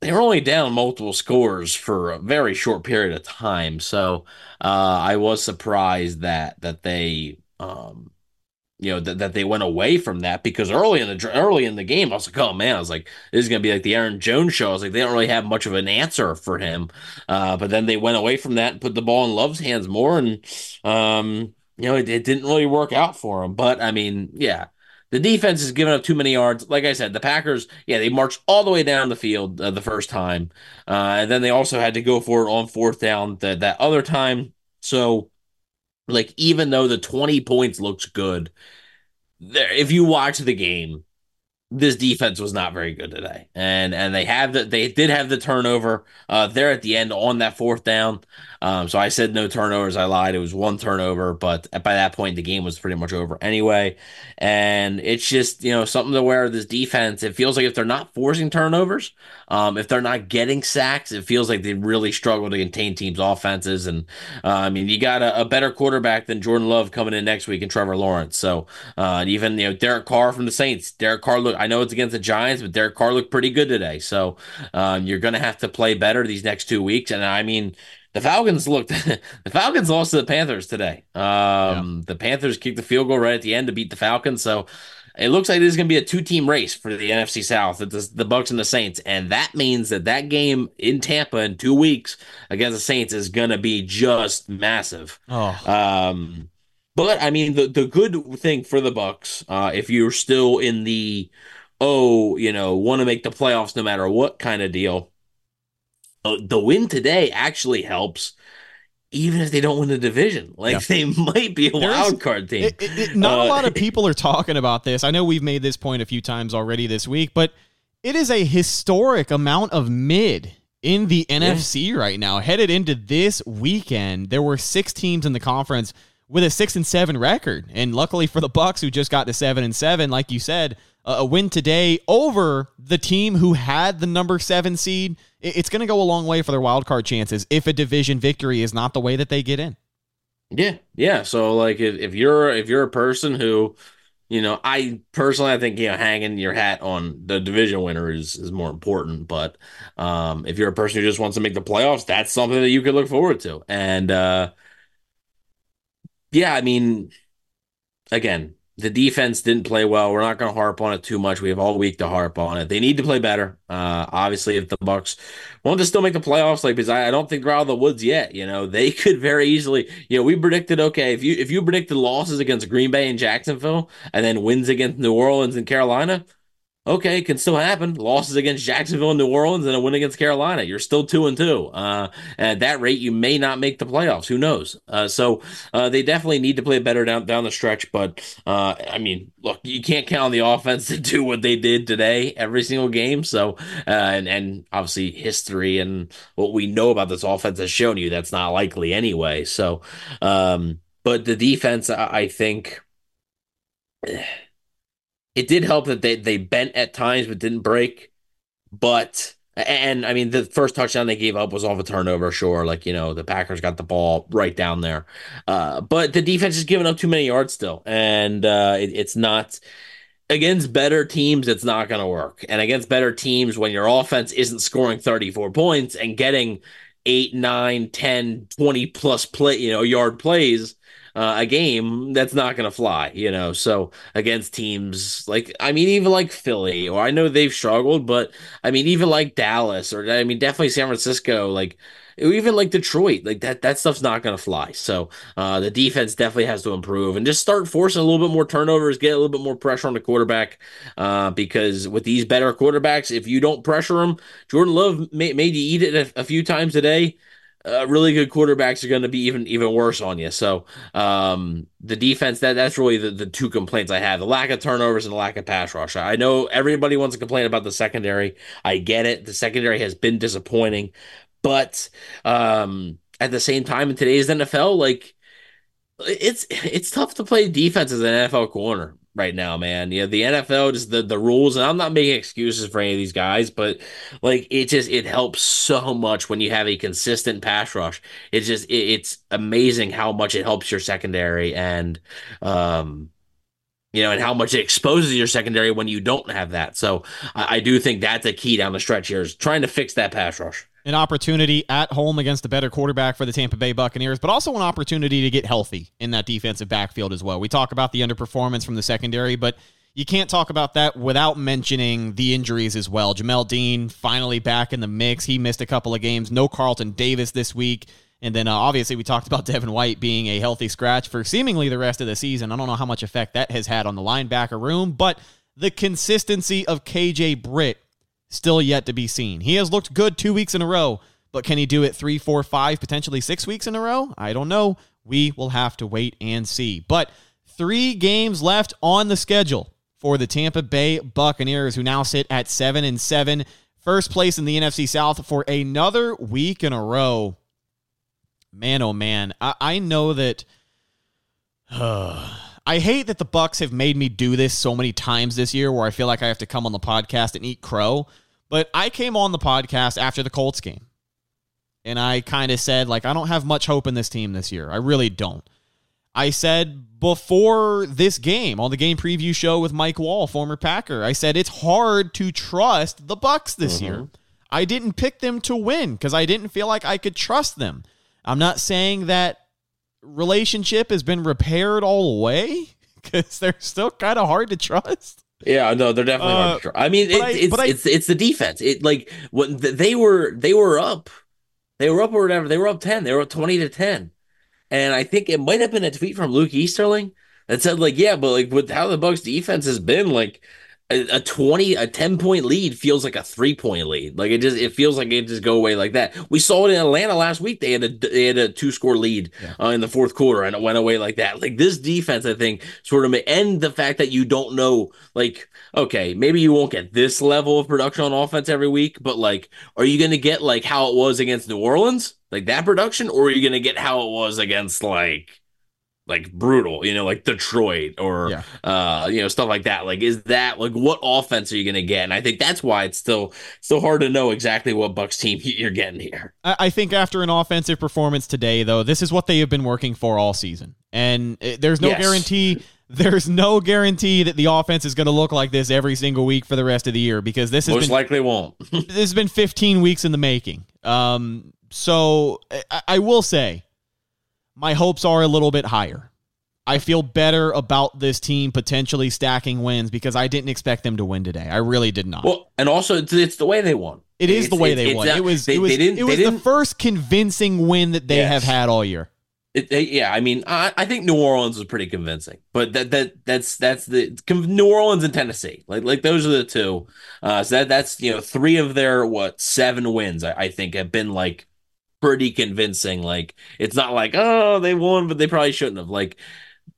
they were only down multiple scores for a very short period of time. So uh, I was surprised that that they um, you know that, that they went away from that because early in the early in the game I was like oh man I was like this is gonna be like the Aaron Jones show. I was like they don't really have much of an answer for him. Uh, but then they went away from that and put the ball in Love's hands more and um, you know it, it didn't really work out for him. But I mean yeah the defense has given up too many yards. Like I said the Packers yeah they marched all the way down the field uh, the first time. Uh, and then they also had to go for it on fourth down that that other time. So like even though the 20 points looks good there if you watch the game this defense was not very good today. And and they have the they did have the turnover uh there at the end on that fourth down um, so I said no turnovers. I lied. It was one turnover, but by that point, the game was pretty much over anyway. And it's just, you know, something to where this defense, it feels like if they're not forcing turnovers, um, if they're not getting sacks, it feels like they really struggle to contain teams' offenses. And uh, I mean, you got a, a, better quarterback than Jordan Love coming in next week and Trevor Lawrence. So uh, even, you know, Derek Carr from the Saints, Derek Carr look, I know it's against the Giants, but Derek Carr looked pretty good today. So um, you're going to have to play better these next two weeks. And I mean, the Falcons looked [LAUGHS] the Falcons lost to the Panthers today. Um, yeah. the Panthers kicked the field goal right at the end to beat the Falcons. So it looks like this is going to be a two-team race for the NFC South, the, the Bucs and the Saints, and that means that that game in Tampa in two weeks against the Saints is going to be just massive. Oh. Um, but I mean, the the good thing for the Bucs, uh, if you're still in the oh, you know, want to make the playoffs no matter what kind of deal, the win today actually helps even if they don't win the division. Like yeah. they might be a There's, wild card team. It, it, not uh, a lot of people are talking about this. I know we've made this point a few times already this week, but it is a historic amount of mid in the yeah. NFC right now. Headed into this weekend, there were six teams in the conference with a six and seven record, and luckily for the Bucs, who just got to seven and seven, like you said, a win today over the team who had the number seven seed, it's going to go a long way for their wild card chances if a division victory is not the way that they get in. Yeah, yeah. So like if, if you're if you're a person who, you know, I personally I think you know hanging your hat on the division winner is is more important. But um, if you're a person who just wants to make the playoffs, that's something that you could look forward to. And uh, yeah, I mean, again, the defense didn't play well. We're not going to harp on it too much. We have all week to harp on it. They need to play better. Uh, obviously, if the Bucs want to still make the playoffs, like because I, I don't think they're out of the woods yet. You know, they [LAUGHS] could very easily. You know, we predicted okay if you if you predicted losses against Green Bay and Jacksonville, and then wins against New Orleans and Carolina, okay, it can still happen. Losses against Jacksonville and New Orleans and a win against Carolina. You're still two and two. Uh, at that rate, you may not make the playoffs. Who knows? Uh, so uh, they definitely need to play better down down the stretch. But uh, I mean, look, you can't count on the [LAUGHS] offense to do what they did today every single game. So uh, and and obviously history and what we know about this offense has shown you that's not likely anyway. So, um, but the defense, I, I think it did help that they they bent at times but didn't break. But and I mean the first touchdown they gave up was off a turnover, sure. Like, you know, the Packers got the ball right down there. Uh, but the defense is giving up too many yards still. And uh, it, it's not against better teams, it's not going to work. And against better teams, when your offense isn't scoring 34 points and getting 8, 9, 10, 20 plus play, you know, yard plays, uh, a game that's not going to fly, you know. So against teams like, I mean, even like Philly, or I know they've struggled, but I mean, even like Dallas, or I mean, definitely San Francisco, like even like Detroit, like that that stuff's not going to fly. So uh, the defense definitely has to improve and just start forcing a little bit more turnovers, get a little bit more pressure on the quarterback. Uh, because with these better quarterbacks, if you don't pressure them, Jordan Love made, you eat it a, a few times a day uh, really good quarterbacks are going to be even even worse on you. So um, the defense that that's really the, the two complaints I have: the lack of turnovers and the lack of pass rush. I know everybody wants to complain about the secondary. I get it. The secondary has been disappointing, but um, at the same time, in today's NFL, like it's it's tough to play defense as an NFL corner right now, man. Yeah, the NFL just the the rules, and I'm not making excuses for any of these guys, but like it just it helps so much when you have a consistent pass rush. It's just it, it's amazing how much it helps your secondary and um you know, and how much it exposes your secondary when you don't have that. So I, I do think that's a key down the stretch here is trying to fix that pass rush an opportunity at home against a better quarterback for the Tampa Bay Buccaneers, but also an opportunity to get healthy in that defensive backfield as well. We talk about the underperformance from the secondary, but you can't talk about that without mentioning the injuries as well. Jamel Dean finally back in the mix. He missed a couple of games. No Carlton Davis this week. And then uh, obviously we talked about [LAUGHS] Devin White being a healthy scratch for seemingly the rest of the season. I don't know how much effect that has had on the linebacker room, but the consistency of KJ Britt still yet to be seen. He has looked good two weeks in a row, but can he do it three, four, five, potentially six weeks in a row? I don't know. We will have to wait and see. But three games left on the schedule for the Tampa Bay Buccaneers, who now sit at seven and seven, first place in the NFC South for another week in a row. Man, oh man, I, I know that. Uh, [SIGHS] I hate that the Bucs have made me do this so many times this year where I feel like I have to come on the podcast and eat crow. But I came on the podcast after the Colts game. And I kind of said, like, I don't have much hope in this team this year. I really don't. I said before this game on the game preview show with Mike Wall, former Packer, I said it's hard to trust the Bucs this mm-hmm. year. I didn't pick them to win because I didn't feel like I could trust them. I'm not saying that relationship has been repaired all the way because [LAUGHS] they're still kind of hard to trust. Yeah, no, they're definitely uh, hard to trust. I mean, it, I, it's I, it's it's the defense. It like when they were they were up, they were up or whatever. They were up ten. They were up twenty to ten, and I think it might have been a tweet from Luke Easterling that said like, yeah, but like with how the Bucs defense has been, like a, 20 a 10 point lead feels like a 3 point lead. Like it just it feels like it just go away like that. We saw it in atlanta last week. They had a they had a two score lead yeah. uh, in the fourth quarter and it went away like that. Like this defense i think sort of and the fact that you don't know like okay maybe you won't get this level of production on offense every week but like are you going to get like how it was against new orleans? Like that production or are you going to get how it was against like like brutal, you know, like Detroit or yeah. uh, you know, stuff like that. Like, is that like what offense are you gonna get? And I think that's why it's still so hard to know exactly what Bucs team [LAUGHS] you're getting here. I think after an offensive performance today, though, this is what they have been working for all season, and it, there's no yes. guarantee. [LAUGHS] There's no guarantee that the offense is going to look like this every single week for the rest of the year because this has most been, likely won't. [LAUGHS] this has been 15 weeks in the making. Um, so I, I will say my hopes are a little bit higher. I feel better about this team potentially stacking wins because I didn't expect them to win today. I really did not. Well, and also it's, it's the way they won. It is it's, the way they won. it was they, it was, it was the first convincing win that they yes. have had all year. It, they, yeah, I mean, I, I think New Orleans was pretty convincing, but that that that's that's the New Orleans and Tennessee, like like those are the two. Uh, so that that's you know three of their what seven wins I, I think have been like pretty convincing. Like it's not like oh they won, but they probably shouldn't have. Like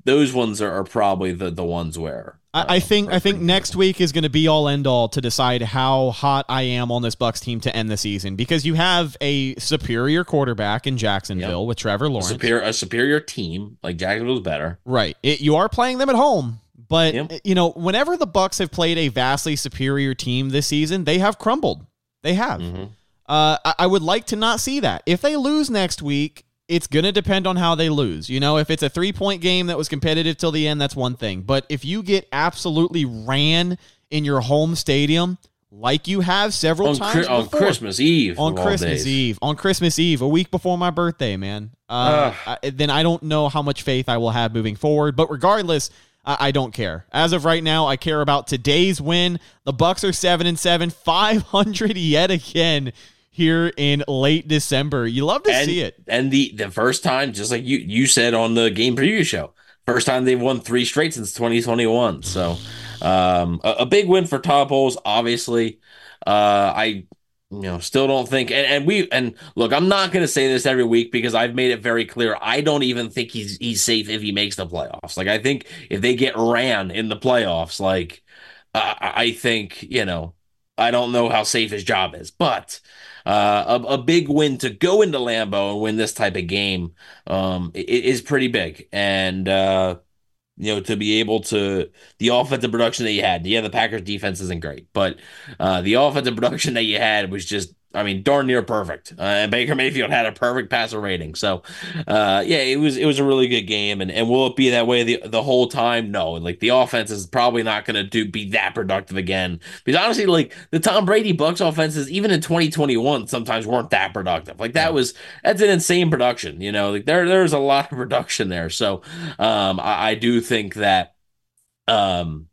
those ones are, are probably the the ones where uh, I, I think I think next week is going to be all end all to decide how hot I am on this Bucs team to end the season because you have a superior quarterback in Jacksonville yep. with Trevor Lawrence, a superior, a superior team like Jacksonville's better, right? It, you are playing them at home, but yep. you know whenever the Bucs have played a vastly superior team this season, they have crumbled. They have. Mm-hmm. Uh, I, I would like to not see that. If they lose next week, it's going to depend on how they lose. You know, if it's a three point game that was competitive till the end, that's one thing. But if you get absolutely ran in your home stadium, like you have several on times on Christmas Eve, on Christmas Eve, on Christmas Eve, a week before my birthday, man. Uh, I, then I don't know how much faith I will have moving forward. But regardless, I, I don't care. As of right now, I care about today's win. The Bucs are seven and seven, five hundred [LAUGHS] yet again here in late December. You love to and, see it. And the the first time, just like you you said on the game preview show, first time they've won three straight since 2021. So um, a, a, big win for Todd Bowles, obviously. Uh, I you know, still don't think, and, and we, and look, I'm not going to say this every week because I've made it very clear. I don't even think he's he's safe if he makes the playoffs. Like I think if they get ran in the playoffs, like uh, I think you know, I don't know how safe his job is, but uh, a, a big win to go into Lambeau and win this type of game um, is pretty big, and uh, you know, to be able to the offensive production that you had. Yeah, the Packers defense isn't great, but uh, the offensive [LAUGHS] production that you had was just I mean, darn near perfect. Uh, and Baker Mayfield had a perfect passer rating. So, uh, yeah, it was it was a really good game. And and will it be that way the the whole time? No. And like the offense is probably not going to do be that productive again. Because honestly, like the Tom Brady Bucks offenses, even in 2021, sometimes weren't that productive. Like that was that's an insane production. You know, like there there's a lot of production there. So, um, I, I do think that, um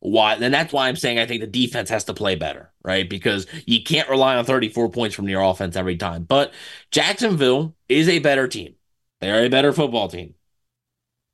why and that's why I'm saying I think the defense has to play better, right? Because you can't rely on 34 points from your offense every time. But Jacksonville is a better team. They're a better football team.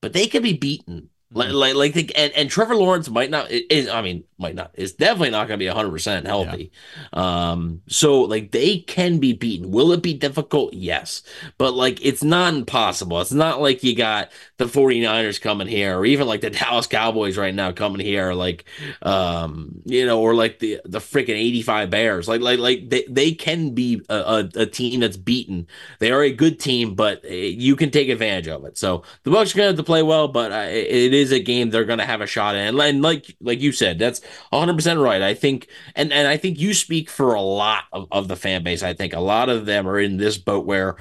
But they can be beaten like, mm-hmm. like, like the, and, and Trevor Lawrence might not is I mean might not is definitely not going to be hundred percent healthy. Yeah. Um, so like they can be beaten. Will it be difficult? Yes, but like it's not impossible. It's not like you got the 49ers coming here, or even like the Dallas Cowboys right now coming here, like um, you know, or like the the freaking 85 Bears. Like like like they, they can be a, a, a team that's beaten. They are a good team, but eh, you can take advantage of it. So the Bucks are going to have to play well, but uh, it is is a game they're going to have a shot in. And like like you said, that's 100% right. I think and and I think you speak for a lot of, of the fan base. I think a lot of them are in this boat where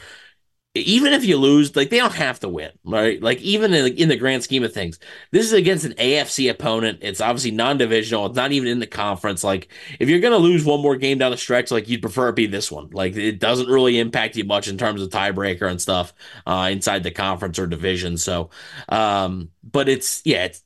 even if you lose, like they don't have to win, right? Like even in, in, the grand scheme of things, this is against an AFC opponent. It's obviously non-divisional. It's not even in the conference. Like if you're gonna lose one more game down the stretch, like you'd prefer it be this one. Like it doesn't really impact you much in terms of tiebreaker and stuff uh, inside the conference or division. So, um, but it's yeah, it's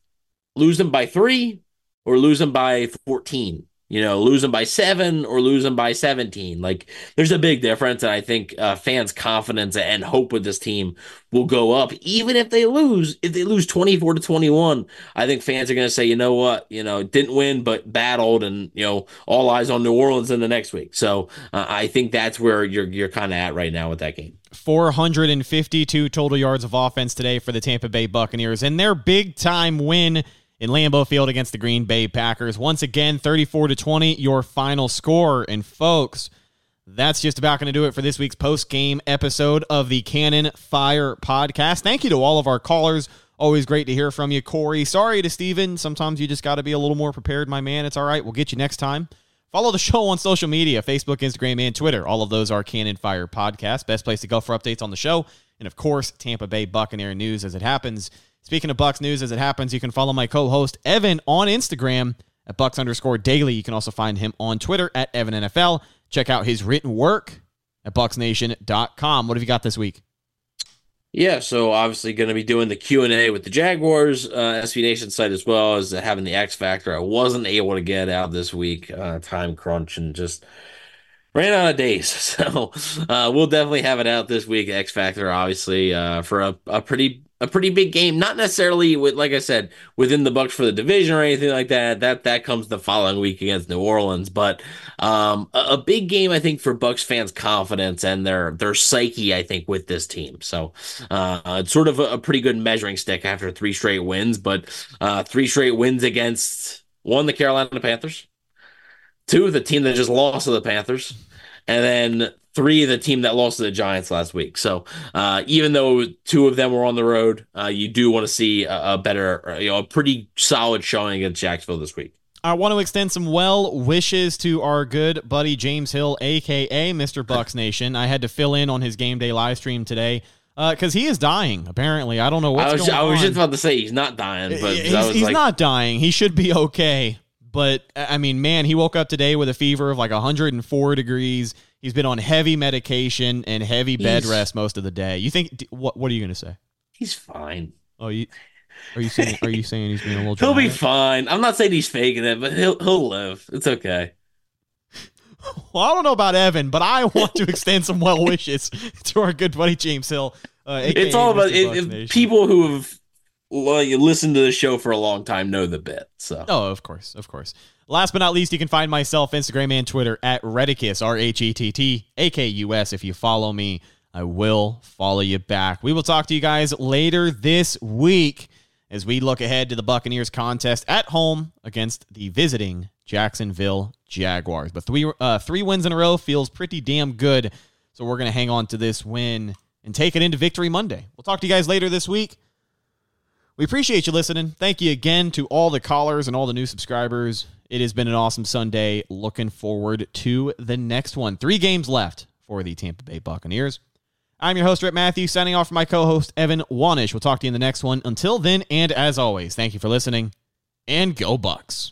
them by three or lose them by fourteen you know, lose them by seven or lose them by 17. Like, there's a big difference. And I think uh, fans' confidence and hope with this team will go up, even if they lose. If they lose 24 to 21, I think fans are going to say, you know what, you know, didn't win, but battled, and, you know, all eyes on New Orleans in the next week. So uh, I think that's where you're, you're kind of at right now with that game. 452 total yards of offense today for the Tampa Bay Buccaneers. And their big time win in Lambeau Field against the Green Bay Packers. Once again, 34 to 20, your final score. And folks, that's just about going to do it for this week's post game episode of the Cannon Fire podcast. Thank you to all of our callers. Always great to hear from you, Corey. Sorry to Steven. Sometimes you just got to be a little more prepared, my man. It's all right. We'll get you next time. Follow the show on social media Facebook, Instagram, and Twitter. All of those are Cannon Fire Podcast. Best place to go for updates on the show. And of course, Tampa Bay Buccaneer news as it happens. Speaking of Bucs news, as it happens, you can follow my co-host Evan on Instagram at Bucks underscore daily. You can also find him on Twitter at Evan NFL. Check out his written work at bucsnation.com. What have you got this week? Yeah, so obviously going to be doing the Q and A with the Jaguars uh, SB Nation site as well as having the X Factor. I wasn't able to get out this week, uh, time crunch, and just ran out of days. [LAUGHS] So uh, we'll definitely have it out this week. X Factor, obviously, uh, for a, a pretty a pretty big game. Not necessarily with, like I said, within the Bucs for the division or anything like that. That that comes the following week against New Orleans, but um, a, a, big game I think for Bucs fans' confidence and their their psyche. I think with this team, so uh, it's sort of a, a, pretty good measuring stick after three straight wins, but uh, three straight wins against one the Carolina Panthers, two the team that just lost to the Panthers, and then three of the team that lost to the Giants last week. So uh, even though two of them were on the road, uh, you do want to see a, a, better, you know, a pretty solid showing against Jacksonville this week. I want to extend some well wishes to our good buddy James Hill, aka Mr. Bucs Nation. I had to fill in on his game day live stream today because uh, he is dying. Apparently, I don't know what's I was, going I was on. just about to say he's not dying, but he's, he's like... not dying. He should be okay. But I mean, man, he woke up today with a fever of like 104 degrees. He's been on heavy medication and heavy bed he's, rest most of the day. You think what? What are you going to say? He's fine. Oh, you are you saying? Are you [LAUGHS] saying he's being a little? he'll be fine. I'm not saying he's faking it, but he'll he'll live. It's okay. [LAUGHS] Well, I don't know about Evan, but I want to extend some well wishes [LAUGHS] to our good buddy James Hill. Uh, it's all about it, people who have well, you listen to the show for a long time know the bit. So Oh, of course, of course. Last but not least, you can find myself Instagram and Twitter at Redicus, R H E T T A K U S. If you follow me, I will follow you back. We will talk to you guys later this week as we look ahead to the Buccaneers contest at home against the visiting Jacksonville Jaguars. But three uh, three wins in a row feels pretty damn good. So we're going to hang on to this win and take it into Victory Monday. We'll talk to you guys later this week. We appreciate you listening. Thank you again to all the callers and all the new subscribers. It has been an awesome Sunday. Looking forward to the next one. Three games left for the Tampa Bay Buccaneers. I'm your host, Rip Matthew, signing off for my co host, Evan Wanish. We'll talk to you in the next one. Until then, and as always, thank you for listening and go Bucs.